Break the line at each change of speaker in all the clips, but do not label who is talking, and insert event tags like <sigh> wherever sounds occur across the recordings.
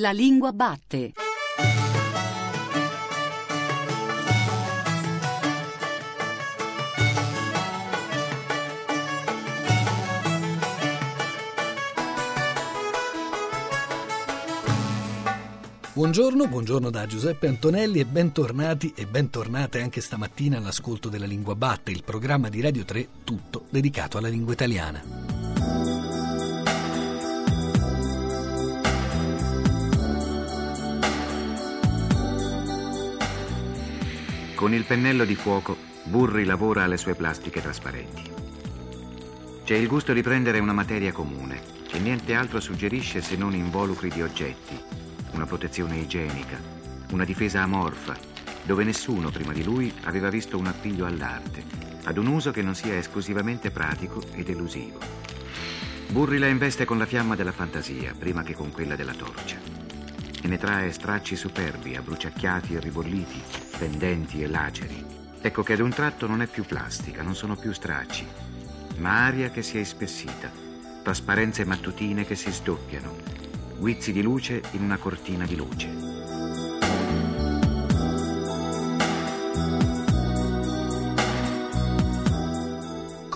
La lingua batte.
Buongiorno, buongiorno da Giuseppe Antonelli e bentornati e bentornate anche stamattina all'ascolto della Lingua Batte, il programma di Radio 3 tutto dedicato alla lingua italiana.
Con il pennello di fuoco, Burri lavora alle sue plastiche trasparenti. C'è il gusto di prendere una materia comune, che niente altro suggerisce se non involucri di oggetti, una protezione igienica, una difesa amorfa, dove nessuno prima di lui aveva visto un appiglio all'arte, ad un uso che non sia esclusivamente pratico ed elusivo. Burri la investe con la fiamma della fantasia, prima che con quella della torcia e ne trae stracci superbi, abbruciacchiati e ribolliti, pendenti e laceri. Ecco che ad un tratto non è più plastica, non sono più stracci, ma aria che si è ispessita, trasparenze mattutine che si sdoppiano, guizzi di luce in una cortina di luce.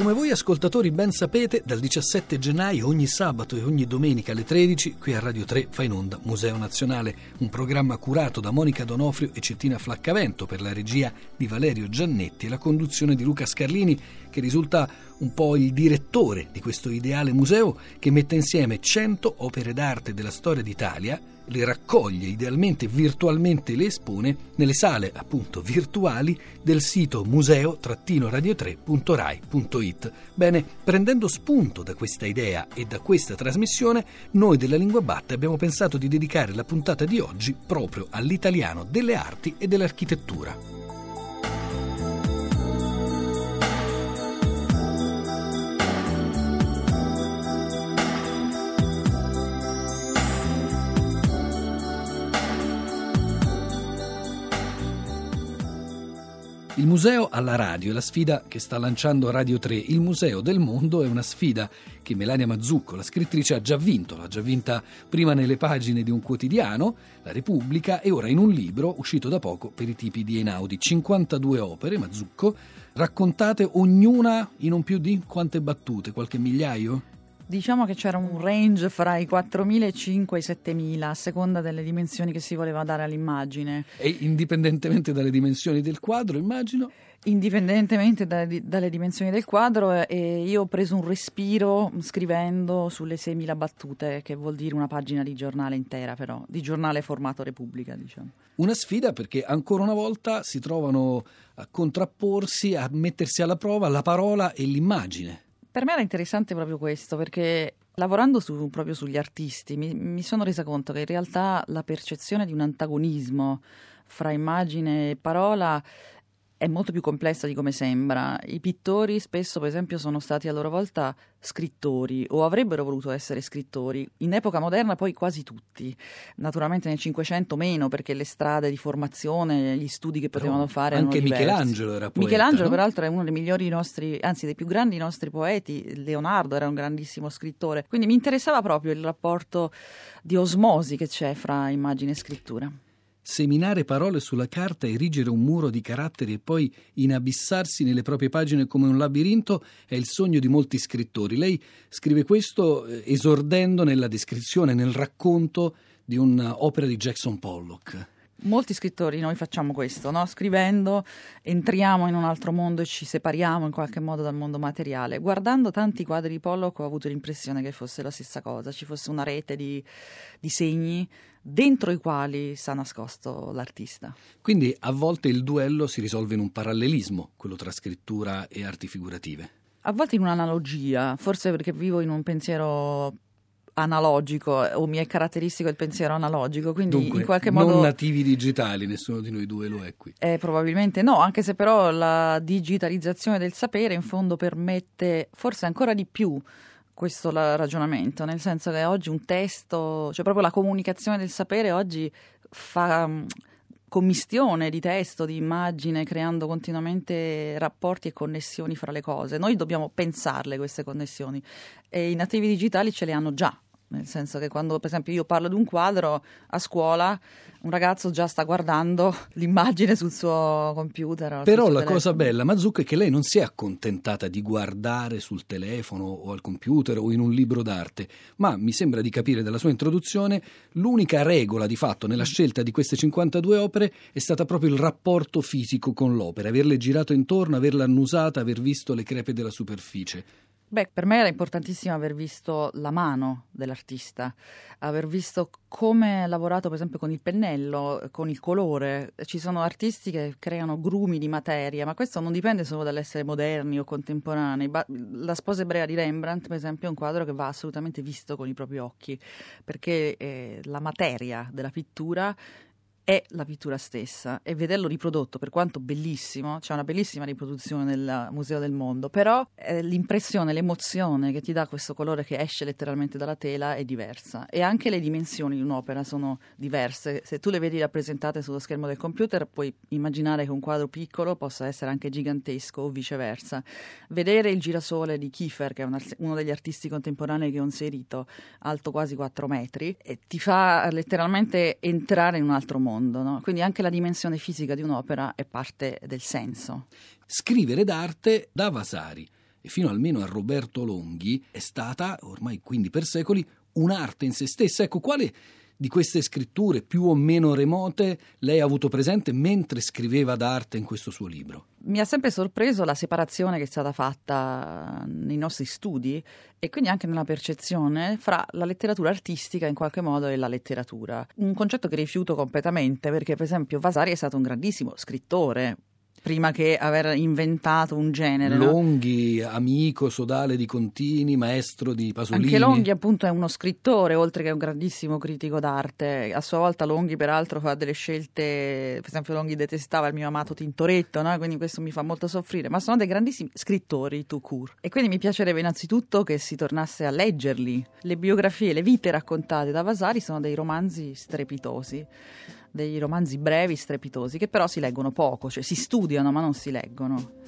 Come voi ascoltatori ben sapete, dal 17 gennaio ogni sabato e ogni domenica alle 13 qui a Radio 3 fa in onda Museo Nazionale, un programma curato da Monica Donofrio e Cettina Flaccavento per la regia di Valerio Giannetti e la conduzione di Luca Scarlini che risulta un po' il direttore di questo ideale museo che mette insieme 100 opere d'arte della storia d'Italia le raccoglie idealmente virtualmente le espone nelle sale appunto virtuali del sito museo-radio3.rai.it. Bene, prendendo spunto da questa idea e da questa trasmissione, noi della Lingua Batte abbiamo pensato di dedicare la puntata di oggi proprio all'italiano delle arti e dell'architettura. Il museo alla radio è la sfida che sta lanciando Radio 3. Il museo del mondo è una sfida che Melania Mazzucco, la scrittrice, ha già vinto. L'ha già vinta prima nelle pagine di un quotidiano, La Repubblica, e ora in un libro uscito da poco per i tipi di Einaudi. 52 opere, Mazzucco, raccontate ognuna in non più di quante battute? Qualche migliaio?
Diciamo che c'era un range fra i 4.000 e i 7.000 a seconda delle dimensioni che si voleva dare all'immagine.
E indipendentemente dalle dimensioni del quadro, immagino?
Indipendentemente dalle, dalle dimensioni del quadro, eh, io ho preso un respiro scrivendo sulle 6.000 battute, che vuol dire una pagina di giornale intera, però, di giornale formato Repubblica, diciamo.
Una sfida perché ancora una volta si trovano a contrapporsi, a mettersi alla prova la parola e l'immagine.
Per me era interessante proprio questo, perché lavorando su, proprio sugli artisti mi, mi, sono resa conto che in realtà la percezione di un antagonismo fra immagine e parola è molto più complessa di come sembra. I pittori spesso, per esempio, sono stati a loro volta scrittori o avrebbero voluto essere scrittori. In epoca moderna poi quasi tutti. Naturalmente nel Cinquecento meno perché le strade di formazione, gli studi che potevano Però fare
anche Michelangelo era poeta.
Michelangelo
no?
peraltro è uno dei migliori nostri, anzi dei più grandi nostri poeti. Leonardo era un grandissimo scrittore. Quindi mi interessava proprio il rapporto di osmosi che c'è fra immagine e scrittura.
Seminare parole sulla carta, erigere un muro di caratteri e poi inabissarsi nelle proprie pagine come un labirinto è il sogno di molti scrittori. Lei scrive questo eh, esordendo nella descrizione, nel racconto di un'opera di Jackson Pollock.
Molti scrittori noi facciamo questo, no? scrivendo entriamo in un altro mondo e ci separiamo in qualche modo dal mondo materiale. Guardando tanti quadri di Pollock ho avuto l'impressione che fosse la stessa cosa, ci fosse una rete di, di segni dentro i quali sta nascosto l'artista.
Quindi a volte il duello si risolve in un parallelismo, quello tra scrittura e arti figurative.
A volte in un'analogia, forse perché vivo in un pensiero analogico o mi è caratteristico il pensiero analogico, quindi
Dunque,
in qualche modo...
Non nativi digitali, nessuno di noi due lo è qui.
Eh, probabilmente no, anche se però la digitalizzazione del sapere in fondo permette forse ancora di più questo ragionamento, nel senso che oggi un testo, cioè proprio la comunicazione del sapere oggi fa mm, commistione di testo, di immagine, creando continuamente rapporti e connessioni fra le cose. Noi dobbiamo pensarle queste connessioni e i nativi digitali ce le hanno già nel senso che quando per esempio io parlo di un quadro a scuola, un ragazzo già sta guardando <laughs> l'immagine sul suo computer.
Però la
telefono.
cosa bella, Mazzucca, è che lei non si è accontentata di guardare sul telefono o al computer o in un libro d'arte, ma mi sembra di capire dalla sua introduzione, l'unica regola di fatto nella scelta di queste 52 opere è stata proprio il rapporto fisico con l'opera, averle girato intorno, averla annusata, aver visto le crepe della superficie.
Beh, per me era importantissimo aver visto la mano dell'artista, aver visto come ha lavorato per esempio con il pennello, con il colore. Ci sono artisti che creano grumi di materia, ma questo non dipende solo dall'essere moderni o contemporanei. La sposa ebrea di Rembrandt, per esempio, è un quadro che va assolutamente visto con i propri occhi, perché eh, la materia della pittura è la pittura stessa e vederlo riprodotto, per quanto bellissimo, c'è una bellissima riproduzione nel Museo del Mondo, però eh, l'impressione, l'emozione che ti dà questo colore che esce letteralmente dalla tela è diversa e anche le dimensioni di un'opera sono diverse. Se tu le vedi rappresentate sullo schermo del computer puoi immaginare che un quadro piccolo possa essere anche gigantesco o viceversa. Vedere il girasole di Kiefer, che è uno degli artisti contemporanei che ho inserito, alto quasi 4 metri, ti fa letteralmente entrare in un altro mondo mondo, no? quindi anche la dimensione fisica di un'opera è parte del senso.
Scrivere d'arte da Vasari e fino almeno a Roberto Longhi è stata, ormai quindi per secoli, un'arte in se stessa. Ecco, quale di queste scritture più o meno remote lei ha avuto presente mentre scriveva d'arte in questo suo libro?
Mi ha sempre sorpreso la separazione che è stata fatta nei nostri studi e quindi anche nella percezione fra la letteratura artistica in qualche modo e la letteratura. Un concetto che rifiuto completamente perché per esempio Vasari è stato un grandissimo scrittore, prima che aver inventato un genere.
Longhi,
no?
amico sodale di Contini, maestro di Pasolini.
Anche Longhi appunto è uno scrittore, oltre che un grandissimo critico d'arte. A sua volta Longhi peraltro fa delle scelte, per esempio Longhi detestava il mio amato Tintoretto, no? quindi questo mi fa molto soffrire, ma sono dei grandissimi scrittori tout court. E quindi mi piacerebbe innanzitutto che si tornasse a leggerli. Le biografie, le vite raccontate da Vasari sono dei romanzi strepitosi dei romanzi brevi, strepitosi, che però si leggono poco, cioè si studiano ma non si leggono.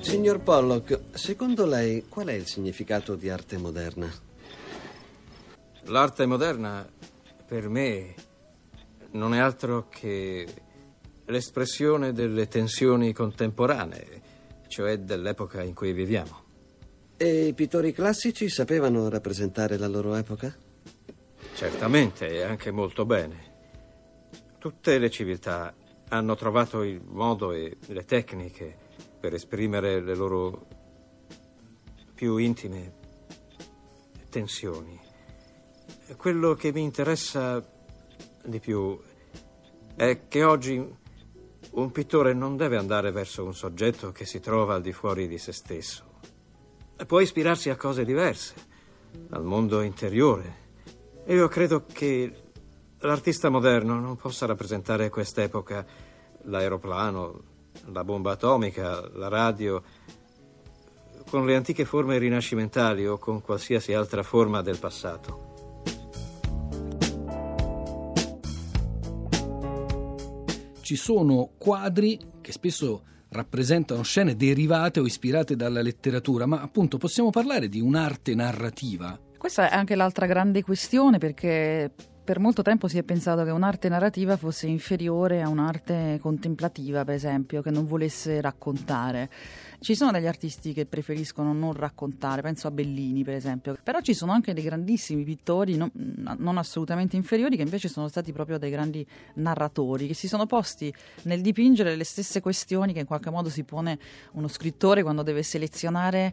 Signor Pollock, secondo lei qual è il significato di arte moderna?
L'arte moderna, per me, non è altro che l'espressione delle tensioni contemporanee, cioè dell'epoca in cui viviamo.
E i pittori classici sapevano rappresentare la loro epoca?
Certamente, e anche molto bene. Tutte le civiltà hanno trovato il modo e le tecniche per esprimere le loro più intime tensioni. Quello che mi interessa di più è che oggi un pittore non deve andare verso un soggetto che si trova al di fuori di se stesso può ispirarsi a cose diverse, al mondo interiore. Io credo che l'artista moderno non possa rappresentare quest'epoca, l'aeroplano, la bomba atomica, la radio, con le antiche forme rinascimentali o con qualsiasi altra forma del passato.
Ci sono quadri che spesso rappresentano scene derivate o ispirate dalla letteratura, ma appunto possiamo parlare di un'arte narrativa?
Questa è anche l'altra grande questione perché per molto tempo si è pensato che un'arte narrativa fosse inferiore a un'arte contemplativa, per esempio, che non volesse raccontare. Ci sono degli artisti che preferiscono non raccontare, penso a Bellini, per esempio, però ci sono anche dei grandissimi pittori, non, non assolutamente inferiori, che invece sono stati proprio dei grandi narratori, che si sono posti nel dipingere le stesse questioni che in qualche modo si pone uno scrittore quando deve selezionare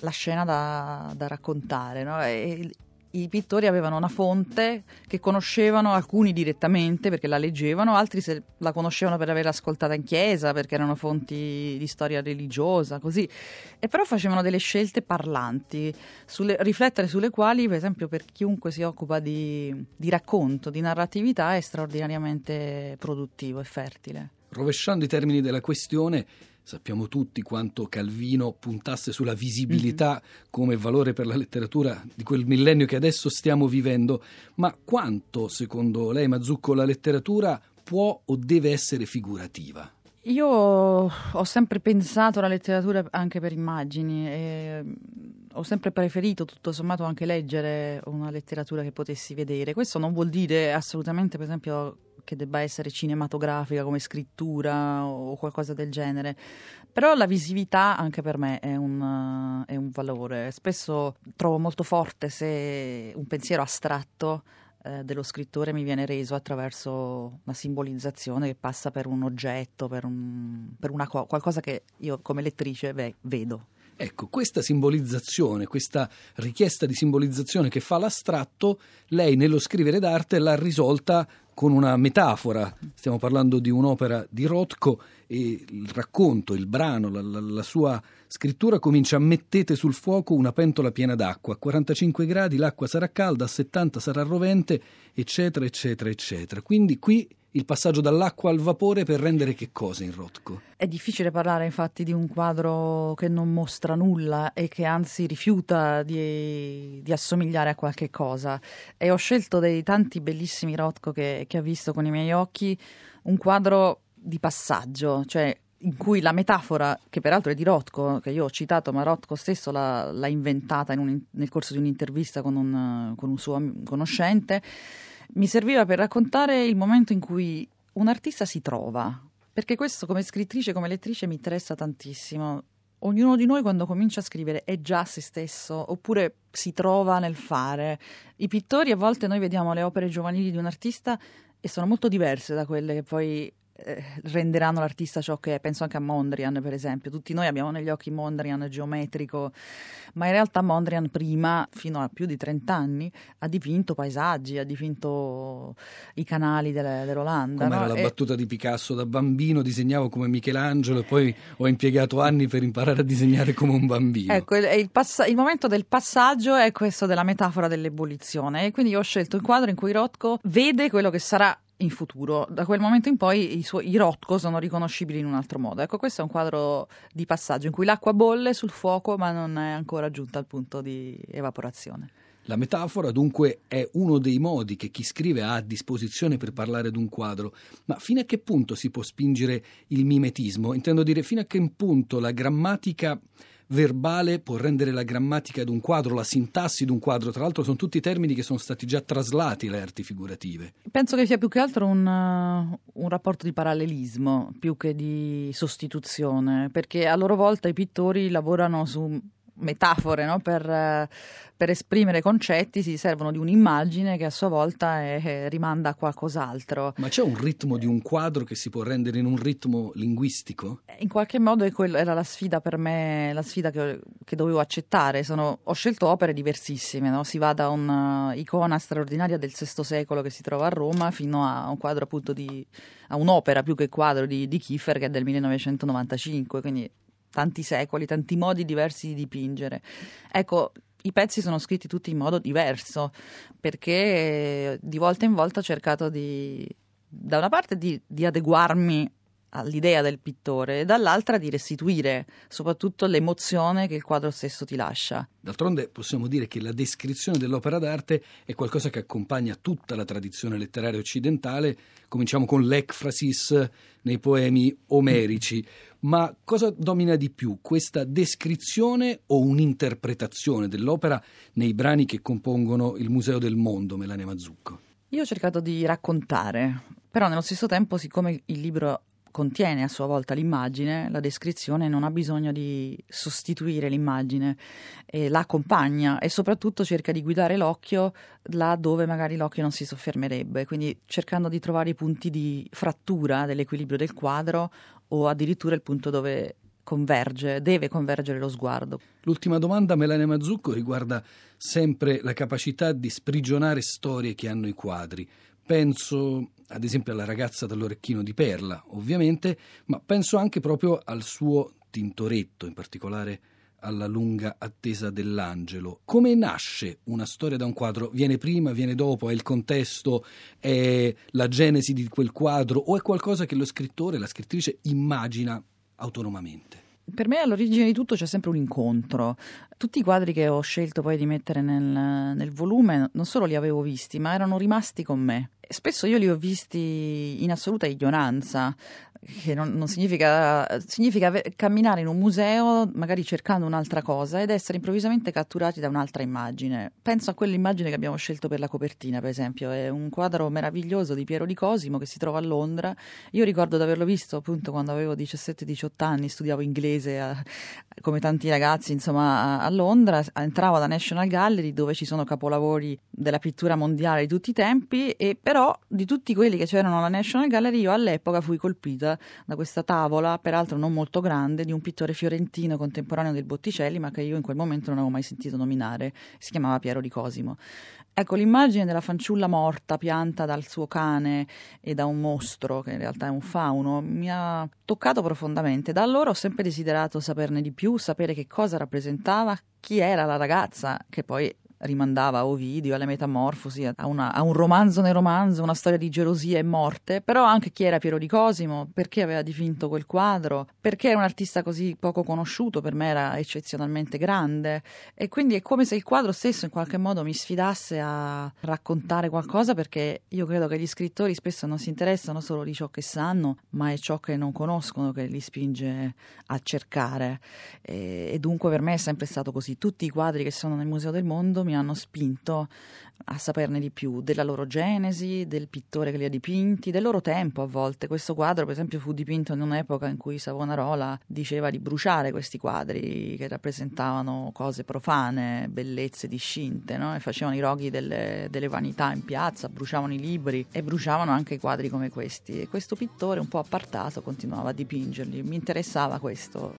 la scena da, da raccontare. No? E, i pittori avevano una fonte che conoscevano alcuni direttamente perché la leggevano, altri se la conoscevano per averla ascoltata in chiesa, perché erano fonti di storia religiosa, così. E però facevano delle scelte parlanti, sulle, riflettere sulle quali, per esempio, per chiunque si occupa di, di racconto, di narratività, è straordinariamente produttivo e fertile.
Rovesciando i termini della questione, Sappiamo tutti quanto Calvino puntasse sulla visibilità mm-hmm. come valore per la letteratura di quel millennio che adesso stiamo vivendo, ma quanto, secondo lei, Mazzucco, la letteratura può o deve essere figurativa?
Io ho sempre pensato alla letteratura anche per immagini e mm, ho sempre preferito tutto sommato anche leggere una letteratura che potessi vedere. Questo non vuol dire assolutamente, per esempio, che debba essere cinematografica come scrittura o qualcosa del genere. Però la visività anche per me è un, è un valore. Spesso trovo molto forte se un pensiero astratto eh, dello scrittore mi viene reso attraverso una simbolizzazione che passa per un oggetto, per, un, per una, qualcosa che io come lettrice ve, vedo.
Ecco, questa simbolizzazione, questa richiesta di simbolizzazione che fa l'astratto, lei nello scrivere d'arte l'ha risolta con una metafora. Stiamo parlando di un'opera di Rothko e il racconto, il brano, la, la, la, sua scrittura comincia mettete sul fuoco una pentola piena d'acqua, a 45 gradi l'acqua sarà calda, a 70 sarà rovente, eccetera, eccetera, eccetera. Quindi qui il passaggio dall'acqua al vapore per rendere che cosa in Rothko?
È difficile parlare infatti di un quadro che non mostra nulla e che anzi rifiuta di, di assomigliare a qualche cosa. E ho scelto dei tanti bellissimi Rothko che, che ho visto con i miei occhi un quadro di passaggio, cioè in cui la metafora, che peraltro è di Rothko, che io ho citato, ma Rothko stesso l'ha, l'ha inventata in un, nel corso di un'intervista con un, con un suo conoscente, mi serviva per raccontare il momento in cui un artista si trova, perché questo come scrittrice, come lettrice mi interessa tantissimo. Ognuno di noi quando comincia a scrivere è già se stesso, oppure si trova nel fare. I pittori a volte noi vediamo le opere giovanili di un artista e sono molto diverse da quelle che poi eh, renderanno l'artista ciò che è. Penso anche a Mondrian, per esempio. Tutti noi abbiamo negli occhi Mondrian geometrico, ma in realtà Mondrian prima, fino a più di 30 anni, ha dipinto paesaggi, ha dipinto i canali delle, dell'Olanda.
Come
no?
era la e... battuta di Picasso, da bambino disegnavo come Michelangelo e poi ho impiegato anni per imparare a disegnare come un bambino.
Ecco, il, il, pass- il momento del passaggio è questo della metafora dell'ebollizione e quindi io ho scelto il quadro in cui Rothko vede quello che sarà in futuro. Da quel momento in poi i, suoi, i Rotko sono riconoscibili in un altro modo. Ecco, questo è un quadro di passaggio in cui l'acqua bolle sul fuoco ma non è ancora giunta al punto di evaporazione.
La metafora dunque è uno dei modi che chi scrive ha a disposizione per parlare d'un quadro, ma fino a che punto si può spingere il mimetismo? Intendo dire fino a che punto la grammatica verbale può rendere la grammatica di un quadro, la sintassi di un quadro, tra l'altro sono tutti termini che sono stati già traslati alle arti figurative.
Penso che sia più che altro un, uh, un rapporto di parallelismo più che di sostituzione, perché a loro volta i pittori lavorano su metafore no? per, eh, per, esprimere concetti si servono di un'immagine che a sua volta è, è, rimanda a qualcos'altro.
Ma c'è un ritmo di un quadro che si può rendere in un ritmo linguistico?
In qualche modo quello, era la sfida per me, la sfida che, che dovevo accettare. Sono, ho scelto opere diversissime, no? si va da un'icona straordinaria del VI secolo che si trova a Roma fino a un quadro appunto di, a un'opera più che quadro di, di Kiefer che è del 1995, quindi tanti secoli, tanti modi diversi di dipingere. Ecco, i pezzi sono scritti tutti in modo diverso perché di volta in volta ho cercato di, da una parte, di, di adeguarmi all'idea del pittore e dall'altra di restituire soprattutto l'emozione che il quadro stesso ti lascia.
D'altronde possiamo dire che la descrizione dell'opera d'arte è qualcosa che accompagna tutta la tradizione letteraria occidentale. Cominciamo con l'ecfrasis nei poemi omerici. Ma cosa domina di più, questa descrizione o un'interpretazione dell'opera nei brani che compongono il Museo del Mondo, Melania Mazzucco?
Io ho cercato di raccontare, però nello stesso tempo, siccome il libro contiene a sua volta l'immagine, la descrizione non ha bisogno di sostituire l'immagine, eh, la accompagna e soprattutto cerca di guidare l'occhio là dove magari l'occhio non si soffermerebbe, quindi cercando di trovare i punti di frattura dell'equilibrio del quadro o addirittura il punto dove converge, deve convergere lo sguardo.
L'ultima domanda, Melania Mazzucco, riguarda sempre la capacità di sprigionare storie che hanno i quadri. Penso ad esempio alla ragazza dall'orecchino di perla, ovviamente, ma penso anche proprio al suo Tintoretto, in particolare alla lunga attesa dell'angelo. Come nasce una storia da un quadro? Viene prima, viene dopo, è il contesto, è la genesi di quel quadro o è qualcosa che lo scrittore, la scrittrice immagina autonomamente?
Per me all'origine di tutto c'è sempre un incontro. Tutti i quadri che ho scelto poi di mettere nel, nel volume non solo li avevo visti, ma erano rimasti con me. Spesso io li ho visti in assoluta ignoranza, che non, non significa, significa camminare in un museo magari cercando un'altra cosa ed essere improvvisamente catturati da un'altra immagine. Penso a quell'immagine che abbiamo scelto per la copertina, per esempio, è un quadro meraviglioso di Piero di Cosimo che si trova a Londra. Io ricordo di averlo visto appunto quando avevo 17-18 anni, studiavo inglese a, come tanti ragazzi, insomma, a, a Londra, entravo alla National Gallery dove ci sono capolavori della pittura mondiale di tutti i tempi e però di tutti quelli che c'erano alla National Gallery io all'epoca fui colpita da questa tavola, peraltro non molto grande, di un pittore fiorentino contemporaneo del Botticelli, ma che io in quel momento non avevo mai sentito nominare. Si chiamava Piero di Cosimo. Ecco, l'immagine della fanciulla morta, pianta dal suo cane e da un mostro, che in realtà è un fauno, mi ha toccato profondamente. Da allora ho sempre desiderato saperne di più, sapere che cosa rappresentava, chi era la ragazza che poi rimandava a Ovidio, alle metamorfosi, a, una, a, un romanzo nel romanzo, una storia di gelosia e morte, però anche chi era Piero di Cosimo, perché aveva dipinto quel quadro, perché era un artista così poco conosciuto, per me era eccezionalmente grande. E quindi è come se il quadro stesso in qualche modo mi sfidasse a raccontare qualcosa perché io credo che gli scrittori spesso non si interessano solo di ciò che sanno, ma è ciò che non conoscono che li spinge a cercare. E, e dunque per me è sempre stato così. Tutti i quadri che sono nel Museo del Mondo mi hanno spinto a saperne di più della loro genesi, del pittore che li ha dipinti, del loro tempo a volte. Questo quadro, per esempio, fu dipinto in un'epoca in cui Savonarola diceva di bruciare questi quadri che rappresentavano cose profane, bellezze discinte, no? e facevano i roghi delle, delle vanità in piazza, bruciavano i libri e bruciavano anche quadri come questi. E questo pittore, un po' appartato, continuava a dipingerli. Mi interessava questo.